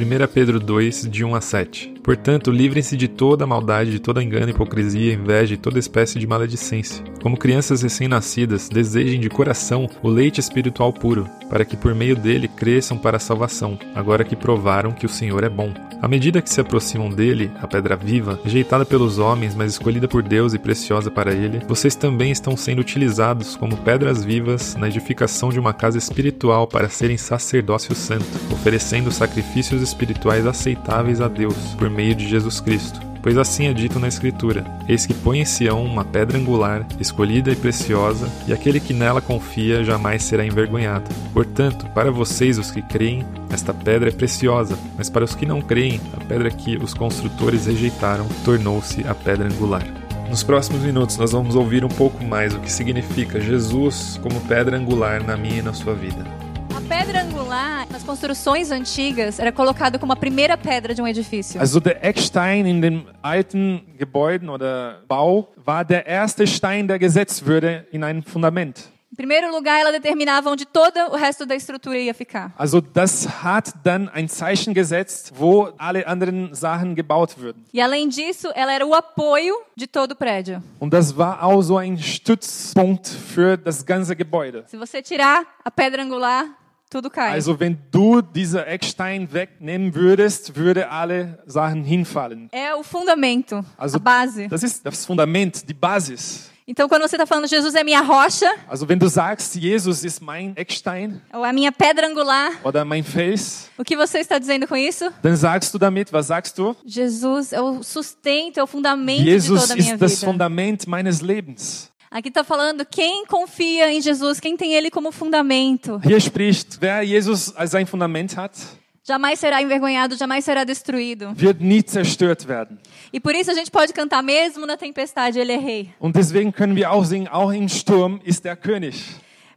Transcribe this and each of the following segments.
1 Pedro 2, de 1 a 7. Portanto, livrem-se de toda maldade, de toda engano, hipocrisia, inveja e toda espécie de maledicência. Como crianças recém-nascidas, desejem de coração o leite espiritual puro, para que por meio dele cresçam para a salvação, agora que provaram que o Senhor é bom. À medida que se aproximam dele, a pedra viva, rejeitada pelos homens, mas escolhida por Deus e preciosa para ele, vocês também estão sendo utilizados como pedras vivas na edificação de uma casa espiritual para serem sacerdócio santo, oferecendo sacrifícios espirituais aceitáveis a Deus por meio de Jesus Cristo. Pois assim é dito na Escritura: Eis que põe em Sião uma pedra angular, escolhida e preciosa, e aquele que nela confia jamais será envergonhado. Portanto, para vocês, os que creem, esta pedra é preciosa, mas para os que não creem, a pedra que os construtores rejeitaram tornou-se a pedra angular. Nos próximos minutos, nós vamos ouvir um pouco mais o que significa Jesus como pedra angular na minha e na sua vida. A pedra angular, nas construções antigas, era colocada como a primeira pedra de um edifício. Also der Eckstein in den alten Gebäuden oder Bau war der erste Stein, der gesetzt würde in ein Fundament. Em primeiro lugar, ela determinava onde todo o resto da estrutura ia ficar. Also das hat dann ein Zeichen gesetzt, wo alle anderen Sachen gebaut würden. E além disso, ela era o apoio de todo o prédio. Und das war auch so ein Stützpunkt für das ganze Gebäude. Se você tirar a pedra angular, tudo cai. Also wenn du diese Eckstein wegnehmen würdest, würde alle Sachen hinfallen. É o fundamento, Also a base. das ist das Fundament, die Basis. Então, quando você está falando Jesus é minha rocha, Also wenn du sagst, Jesus ist mein Eckstein ou a minha pedra angular, oder mein Fels, o que você está dizendo com isso? dann sagst du damit, was sagst du? Jesus é o sustento, é o fundamento de Jesus toda a minha ist das vida. Fundament meines Lebens. Aqui está falando quem confia em Jesus, quem tem Ele como fundamento, Hier spricht, wer Jesus als sein Fundament hat, jamais será envergonhado, jamais será destruído. wird nie zerstört werden. E por isso a gente pode cantar mesmo na tempestade, Ele é rei. Und deswegen können wir auch singen, auch im Sturm ist er König.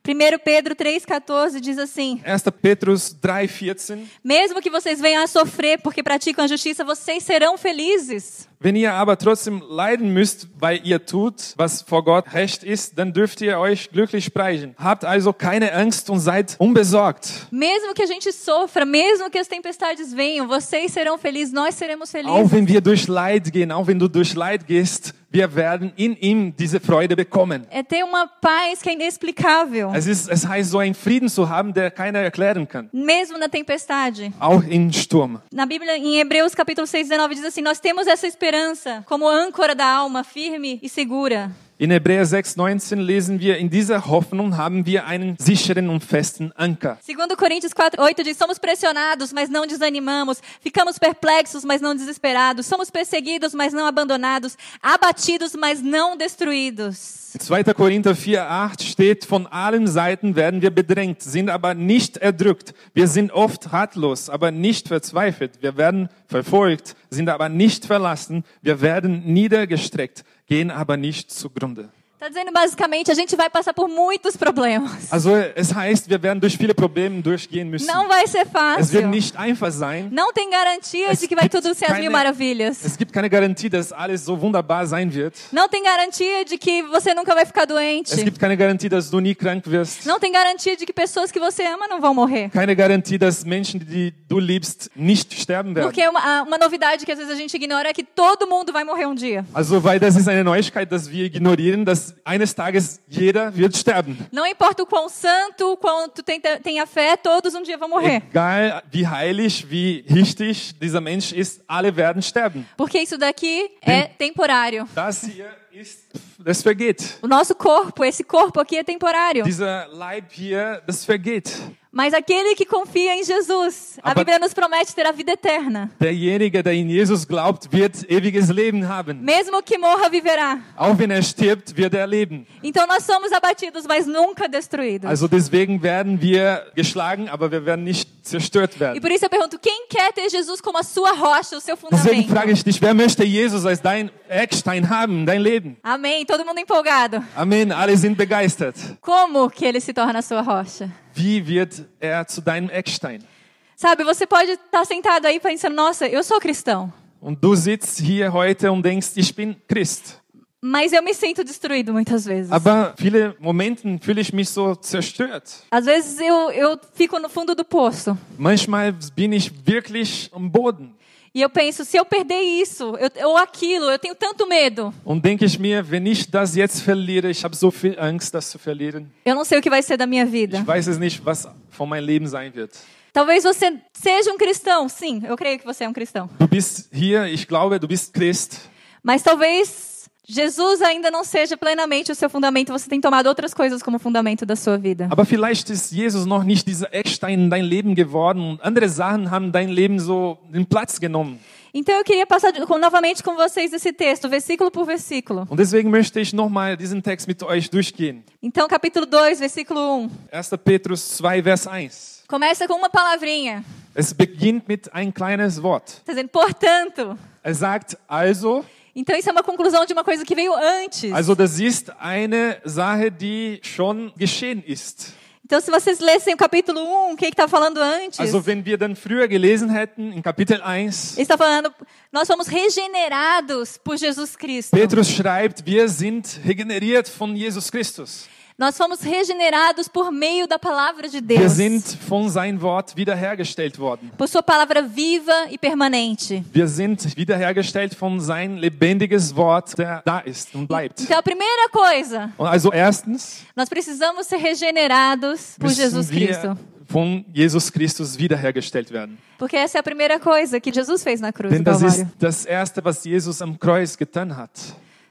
1 Pedro 3,14 diz assim: 1. Petrus 3,14 Mesmo que vocês venham a sofrer porque praticam a justiça, vocês serão felizes. Wenn ihr aber trotzdem leiden müsst, weil ihr tut, was vor Gott recht ist, dann dürft ihr euch glücklich sprechen. Habt also keine Angst und seid unbesorgt. Mesmo que a gente sofra, mesmo que as tempestades venham, vocês serão felizes, nós seremos Auch felizes. wenn wir durch Leid gehen, auch wenn du durch Leid gehst, wir werden in ihm diese Freude bekommen. É ter uma paz que é inexplicável, Es, ist, es heißt, so einen Frieden zu haben, der keiner erklären kann. mesmo na tempestade. Auch im Sturm. Na Bíblia, em Hebreus capítulo 6, 19, diz assim: Nós temos essa esperança como âncora da alma, firme e segura. In Hebräer 6,19 lesen wir, in dieser Hoffnung haben wir einen sicheren und festen Anker. Segundo Coríntios 4, 8 diz: Somos pressionados, mas não desanimamos. Ficamos perplexos, mas não desesperados. Somos perseguidos, mas não abandonados. Abatidos, mas não destruídos. In 2. Korinther 4,8 steht, von allen Seiten werden wir bedrängt, sind aber nicht erdrückt. Wir sind oft ratlos, aber nicht verzweifelt. Wir werden verfolgt, sind aber nicht verlassen. Wir werden niedergestreckt, gehen aber nicht zugrunde. Está dizendo basicamente: a gente vai passar por muitos problemas. Also es heißt, wir werden durch viele Probleme durchgehen müssen. Não vai ser Es wird fácil. nicht einfach sein. Não tem garantia de que vai tudo ser as mil maravilhas. Es gibt keine Garantie, dass alles so wunderbar sein wird. Não tem garantia de que você nunca vai ficar doente. Es gibt keine Garantie, dass du nie krank wirst. Não tem garantia de que pessoas que você ama não vão morrer. Keine Garantie, dass Menschen, die du liebst, nicht sterben werden. Porque uma, uma novidade que às vezes a gente ignora é que todo mundo vai morrer um dia. Also, weil das ist eine Neuigkeit, dass wir ignorieren, dass eines Tages jeder wird sterben. Não importa o quão santo, o quão tu tem- tenha fé, todos um dia vão morrer. Egal wie heilig, wie richtig dieser Mensch ist, alle werden sterben. Porque isso daqui é temporário. Das hier ist, das vergeht. O nosso corpo, esse corpo aqui é temporário. Dieser Leib hier, das vergeht. Mas aquele que confia em Jesus, a Bíblia nos promete ter a vida eterna. Derjenige, der in Jesus glaubt, wird ewiges Leben haben. Mesmo que morra, viverá. Auch wenn er stirbt, wird er leben. Então nós somos abatidos, mas nunca destruídos. Also deswegen werden wir geschlagen, aber wir werden nicht zerstört E werden. por isso eu pergunto, quem quer ter Jesus como a sua rocha, o seu Deswegen fundamento? frage ich dich, wer möchte Jesus als dein Eckstein haben, in dein Leben? Amém. Todo mundo empolgado. Amen, alle sind begeistert. Como que ele se torna a sua rocha? Wie wird er zu deinem Eckstein? Sabe, você pode estar sentado aí pensando, nossa, eu sou cristão. Und du sitzt hier heute und denkst, ich bin Christ. Mas eu me sinto destruído muitas vezes. Aber viele Momenten fühle ich mich so zerstört. Às vezes eu, eu fico no fundo do poço. Manchmal bin ich wirklich am Boden. E eu penso, se eu perder isso, eu, ou aquilo, eu tenho tanto medo. Und denke ich mir, wenn ich das jetzt verliere, ich habe so viel Angst, das zu verlieren. Eu não sei o que vai ser da minha vida. Ich weiß es nicht, was von meinem Leben sein wird. Talvez você seja um cristão. Sim, eu creio que você é um cristão. Du bist hier, ich glaube, du bist Christ. Mas talvez Jesus ainda não seja plenamente o seu fundamento. Você tem tomado outras coisas como fundamento da sua vida. Aber vielleicht ist Jesus noch nicht dieser Eckstein in dein Leben geworden andere Sachen haben dein Leben so den Platz genommen. Então eu queria passar com- novamente com vocês esse texto, versículo por versículo. Und deswegen möchte ich nochmal diesen Text mit euch durchgehen. Então, capítulo 2, versículo 1. 1. Petrus 2, Vers 1. Começa com uma palavrinha. Es beginnt mit ein kleines Wort. Está dizendo, portanto. Er sagt also, Então isso é uma conclusão de uma coisa que veio antes. also das ist eine Sache, die schon geschehen ist. Então se vocês lessem o capítulo 1, o que está falando antes? Also wenn wir dann früher gelesen hätten, in Kapitel 1, Ele está falando, nós somos regenerados por Jesus Cristo. Petrus schreibt, wir sind regeneriert von Jesus Christus. Nós fomos regenerados por meio da palavra de Wir Deus. sind von sein Wort wiederhergestellt worden. Por sua palavra viva e permanente. Wir sind wiederhergestellt von sein lebendiges Wort, der da ist und bleibt. Então a primeira coisa, Und also erstens nós precisamos ser regenerados por Jesus Cristo. wir von Jesus Christus wiederhergestellt werden. Porque essa é a primeira coisa que Jesus fez na cruz Denn das ist das Erste, was Jesus am Kreuz getan hat.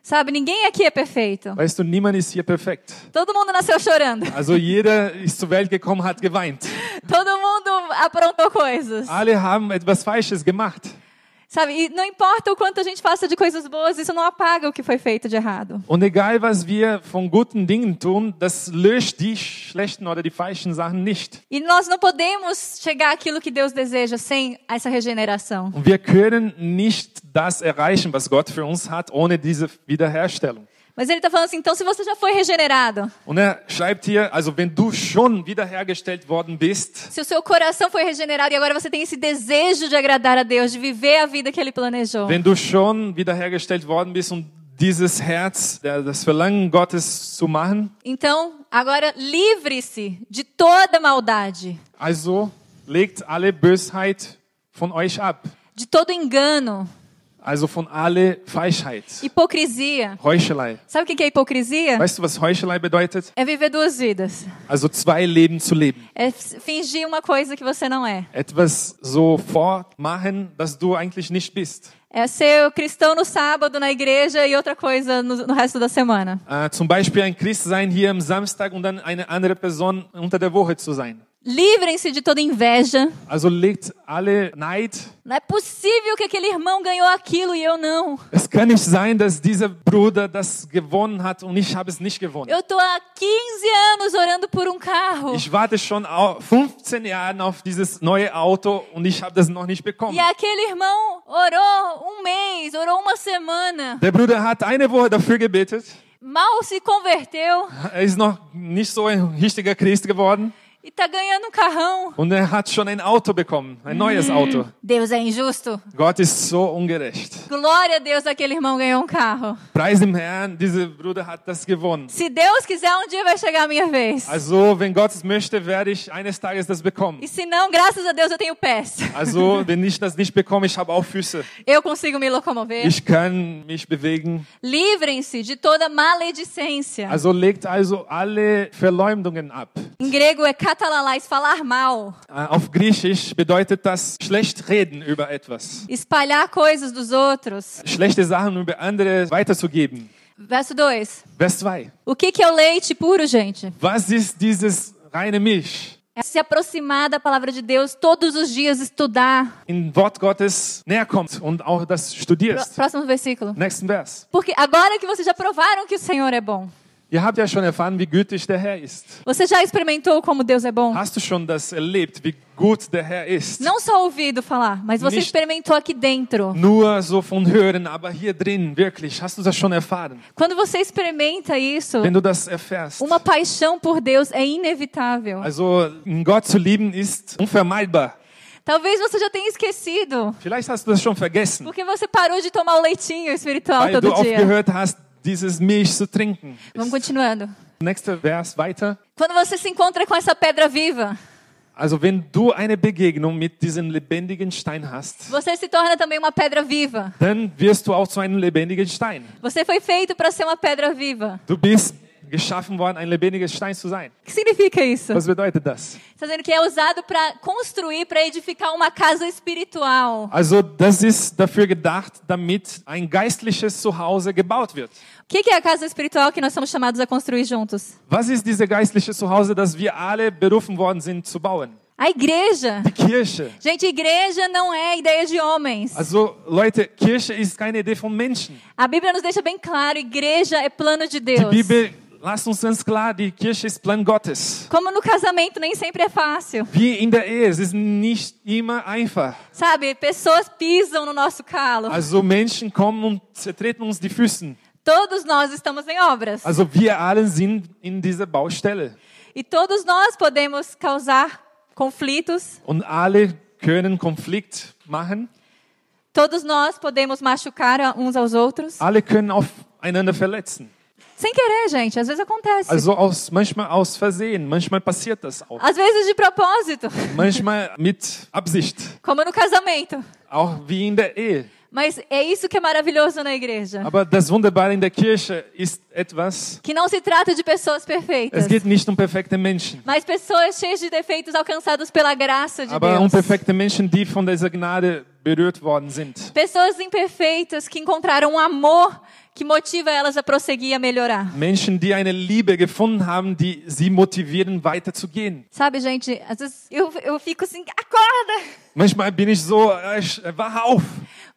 Sabe, ninguém aqui é perfeito. Weißt du, niemand ist hier perfekt. Todo mundo nasceu chorando. Also jeder ist zur Welt gekommen, hat geweint. Todo mundo aprontou coisas. Alle haben etwas Falsches gemacht. Sabe, e não importa o quanto a gente faça de coisas boas, isso não apaga o que foi feito de errado. Und egal, was wir von guten Dingen tun, das löscht die schlechten oder die falschen Sachen nicht. E nós não podemos chegar àquilo que Deus deseja sem essa regeneração. Und wir können nicht das erreichen, was Gott für uns hat, ohne diese Wiederherstellung. Mas ele está falando assim, então se você já foi regenerado, Und er schreibt hier, also wenn du schon wiederhergestellt worden bist, se o seu coração foi regenerado e agora você tem esse desejo de agradar a Deus, de viver a vida que ele planejou. wenn du schon wiederhergestellt worden bist und dieses Herz, das Verlangen Gottes zu machen, Então, agora livre-se de toda maldade, also legt alle Bösheit von euch ab. de todo engano, Also von alle Falschheit, hipocrisia. Heuchelei. Sabe o que é hipocrisia? Weißt du, was Heuchelei bedeutet? É viver duas vidas. Also zwei Leben zu leben. É fingir uma coisa que você não é. Etwas so vormachen, dass du eigentlich nicht bist. É ser cristão no sábado na igreja e outra coisa no, no resto da semana. Äh, zum Beispiel ein Christ sein hier am Samstag und dann eine andere Person unter der Woche zu sein. Livrem-se de toda inveja. Also legt alle Neid. Não é possível que aquele irmão ganhou aquilo e eu não. Es kann nicht sein, dass dieser Bruder das gewonnen hat und ich habe es nicht gewonnen. Eu tô há 15 anos orando por um carro. Ich warte schon au- 15 Jahre auf dieses neue Auto und ich habe das noch nicht bekommen. E aquele irmão orou um mês, orou uma semana, Der Bruder hat eine Woche dafür gebetet. mal se converteu Er ist noch nicht so ein richtiger Christ geworden e tá ganhando um carrão. und er hat schon ein Auto bekommen, ein neues Auto. Deus é injusto? Gott ist so ungerecht. Glória a Deus, aquele irmão ganhou um carro. Preis dem Herrn, dieser Bruder hat das gewonnen. Se Deus quiser, um dia vai chegar a minha vez. Also, wenn Gott es möchte, werde ich eines Tages das bekommen. E se não, graças a Deus eu tenho pés. Also, wenn ich das nicht bekomme, ich habe auch Füße. Eu consigo me locomover. Ich kann mich bewegen. Livrem-se de toda maledicência. Also legt also alle Verleumdungen ab. Em grego é katalalais, falar mal. Äh, Auf Griechisch bedeutet das schlecht reden über etwas. Espalhar coisas dos outros. Schlechte Sachen über andere weiterzugeben. Verso 2. Vers 2. O que, que é o leite puro, gente? Was ist dieses reine Milch? É se aproximar da palavra de Deus todos os dias, estudar. In Wort Gottes näher kommt und auch das studierst. Próximo versículo. Nächsten Vers. Porque agora que vocês já provaram que o Senhor é bom, Ihr habt ja schon erfahren, wie gütig der Herr ist. você já experimentou como Deus é bom? Hast du schon das erlebt, wie gut der Herr ist? Não só ouvido falar, mas você Nicht- experimentou aqui dentro. Nur so von Hören, aber hier drin, wirklich, hast du das schon erfahren? Quando você experimenta isso, Wenn du das erfährst. uma paixão por Deus é inevitável. Also, Gott zu lieben ist unvermeidbar. Talvez você já tenha esquecido, Vielleicht hast du das schon vergessen, porque você parou de tomar o leitinho espiritual weil todo du dia. aufgehört hast, dieses Milch zu trinken. Vamos continuando. Nächster Vers weiter. Quando você se encontra com essa pedra viva, Also wenn du eine Begegnung mit diesem lebendigen Stein hast, você se torna também uma pedra viva. dann wirst du auch zu einem lebendigen Stein. Você foi feito para ser uma pedra viva. Du bist geschaffen worden, ein lebendiger Stein zu sein. O que significa isso? Was bedeutet das? Está dizendo que é usado para construir, para edificar uma casa espiritual. Also das ist dafür gedacht, damit ein geistliches Zuhause gebaut wird. O que que é a casa espiritual que nós somos chamados a construir juntos? Was ist dieses geistliche Zuhause, das wir alle berufen worden sind zu bauen? A igreja. Die Kirche. Gente, igreja não é ideia de homens. Also Leute, Kirche ist keine Idee von Menschen. A Bíblia nos deixa bem claro, igreja é plano de Die Deus. Bibel lasst uns ganz klar, die Kirche ist Plan Gottes. Como no casamento nem sempre é fácil. Wie in der Ehe, es ist nicht immer einfach. Sabe, pessoas pisam no nosso calo. Also Menschen kommen und zertreten uns die Füßen. Todos nós estamos em obras. Also wir alle sind in dieser Baustelle. E todos nós podemos causar conflitos. Und alle können Konflikt machen. Todos nós podemos machucar uns aos outros. Alle können aufeinander verletzen. Sem querer, gente. Às vezes acontece. Also aus, manchmal aus Versehen, manchmal passiert das auch. Às vezes de propósito. Manchmal mit Absicht, Como no casamento. auch wie in der Ehe. Mas é isso que é maravilhoso na igreja. Aber das Wunderbare in der Kirche ist etwas, Que não se trata de pessoas perfeitas. es geht nicht um perfekte Menschen, Mas pessoas cheias de defeitos alcançados pela graça de aber um Deus. perfekte Menschen, die von dieser Gnade berührt worden sind. Pessoas imperfeitas que encontraram um amor que motiva elas a prosseguir a melhorar. Menschen, die eine Liebe gefunden haben, die sie motivieren, weiterzugehen. Sabe, gente, às vezes eu, eu fico assim, acorda! Manchmal bin ich so, äh, ich- wach auf.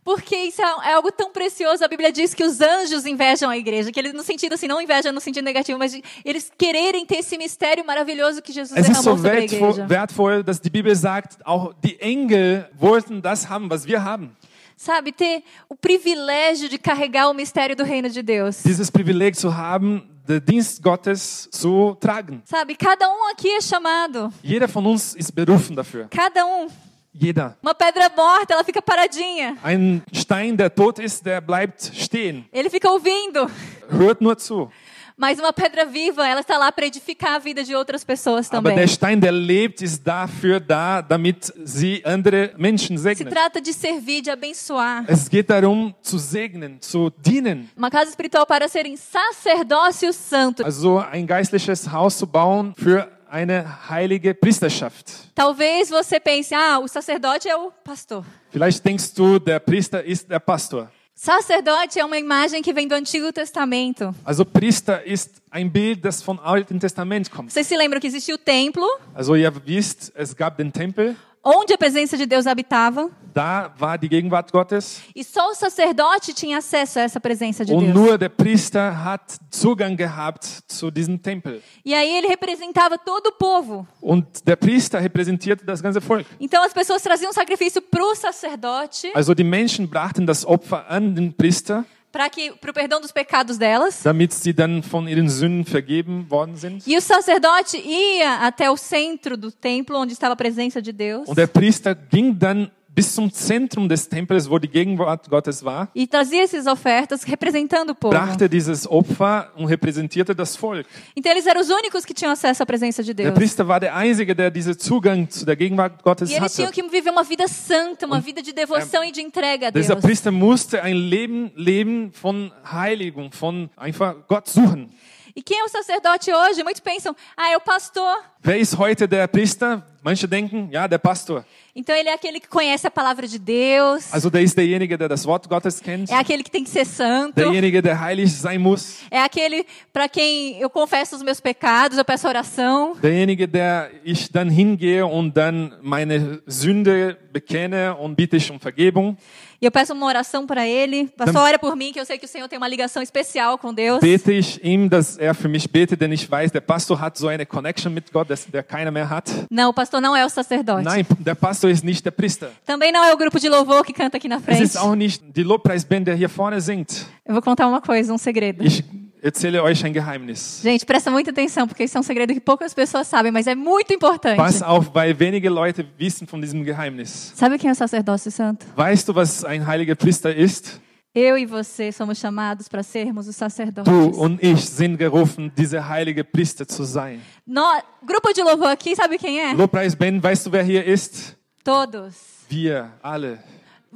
Porque isso é, é algo tão precioso. A Bíblia diz que os anjos invejam a igreja. Que eles, no sentido assim, não invejam no sentido negativo, mas eles quererem ter esse mistério maravilhoso que Jesus Es ist derramou so sobre a igreja. wertvoll, dass die Bibel sagt, auch die Engel wollten das haben, was wir haben. Sabe, ter o privilégio de carregar o mistério do reino de Deus. Dieses Privileg zu haben, den Dienst Gottes zu tragen. Sabe, cada um aqui é chamado. Jeder von uns ist berufen dafür. Cada um. Jeder. Uma pedra morta, ela fica paradinha. Ein Stein, der tot ist, der bleibt stehen. Ele fica ouvindo. Hört nur zu. Mas uma pedra viva, ela está lá para edificar a vida de outras pessoas Aber também. der Stein, der lebt, ist dafür da, damit sie andere Menschen Se segnen. trata de servir, de abençoar. Es geht darum, zu segnen, zu dienen. Uma casa espiritual para ser em sacerdócio santo. Also ein geistliches Haus zu bauen für eine heilige Priesterschaft. Talvez você pense, ah, o sacerdote é o pastor. Vielleicht denkst du, der Priester ist der Pastor. Sacerdote é uma imagem que vem do Antigo Testamento. Also Priester ist ein Bild, das vom Alten Testament kommt. Vocês se lembram que existia o templo, Also ihr wisst, es gab den Tempel, onde a presença de Deus habitava, da war die Gegenwart Gottes e só o sacerdote tinha acesso a essa presença de und Deus. nur der Priester hat Zugang gehabt zu diesem Tempel. E aí ele representava todo o povo. Und der Priester repräsentierte das ganze Volk. Então as pessoas traziam sacrifício para o sacerdote, Also die Menschen brachten das Opfer an den Priester, para que para o perdão dos pecados delas. damit sie dann von ihren Sünden vergeben worden sind. E o sacerdote ia até o centro do templo, onde estava a presença de Deus, Und der Priester ging dann bis zum Zentrum des Tempels, wo die Gegenwart Gottes war, e trazia essas ofertas representando o povo. brachte dieses Opfer und repräsentierte das Volk. Então eles eram os únicos que tinham acesso à presença de Der Deus. Priester war der Einzige, der diesen Zugang zu der Gegenwart Gottes E eles tinham hatte. que viver uma vida santa, uma vida de devoção e de entrega a Deus. Dieser Priester musste ein Leben leben von Heiligung, von einfach Gott suchen. E quem é o sacerdote hoje? Muitos pensam, ah, é o pastor. Wer ist heute der Priester? Manche denken, ja, der Pastor. Então ele é aquele que conhece a palavra de Deus, Also der ist derjenige, der das Wort Gottes kennt, é aquele que tem que ser santo, derjenige, der heilig sein muss, é aquele para quem eu confesso os meus pecados, eu peço oração. derjenige, der ich dann hingehe und dann meine Sünde bekenne und bitte ich um Vergebung. E eu peço uma oração para ele. Pastor, ora por mim, que eu sei que o Senhor tem uma ligação especial com Deus. Bete ich ihm, dass er für mich betet, denn ich weiß, der Pastor hat so eine Connection mit Gott, dass der keiner mehr hat. Não, o pastor não é o sacerdote. Nein, der Pastor ist nicht der Priester. Também não é o grupo de louvor que canta aqui na Es frente. ist auch nicht die Lobpreisband, der hier vorne singt. Eu vou contar uma coisa, um segredo. Ich erzähle euch ein Geheimnis. Gente, presta muita atenção, porque isso é um segredo que poucas pessoas sabem, mas é muito importante. Pass auf, weil wenige Leute wissen von diesem Geheimnis. Sabe quem é o sacerdócio santo? Weißt du, was ein heiliger Priester ist? Eu e você somos chamados para sermos os Du sacerdotes. und ich sind gerufen, diese heilige Priester zu sein. Nó- grupo de louvor aqui, sabe quem é? Lobpreisband, weißt du, wer hier ist? Todos. Wir alle.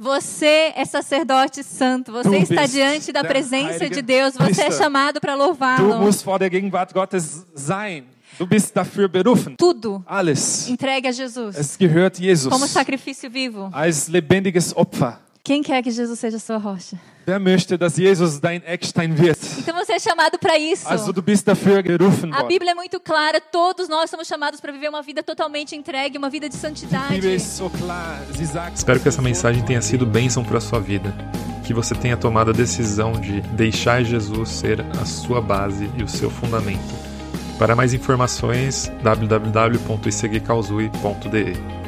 Você é sacerdote santo. Você Du está diante da presença de Deus. Você é chamado para Du louvá-lo. musst vor der Gegenwart Gottes sein. Du bist dafür berufen. Tudo Alles. entregue a Jesus Es gehört como Jesus sacrifício vivo. als lebendiges Opfer. Quem quer que Jesus seja sua rocha? Wer möchte, dass Jesus dein Eckstein wird? Então você é chamado para isso. Also du bist dafür gerufen A. Bíblia é muito clara, todos nós somos chamados para viver uma vida totalmente entregue, uma vida de santidade. Espero que essa mensagem tenha sido bênção para a sua vida. Que você tenha tomado a decisão de deixar Jesus ser a sua base e o seu fundamento. Para mais informações, www.icgcausui.de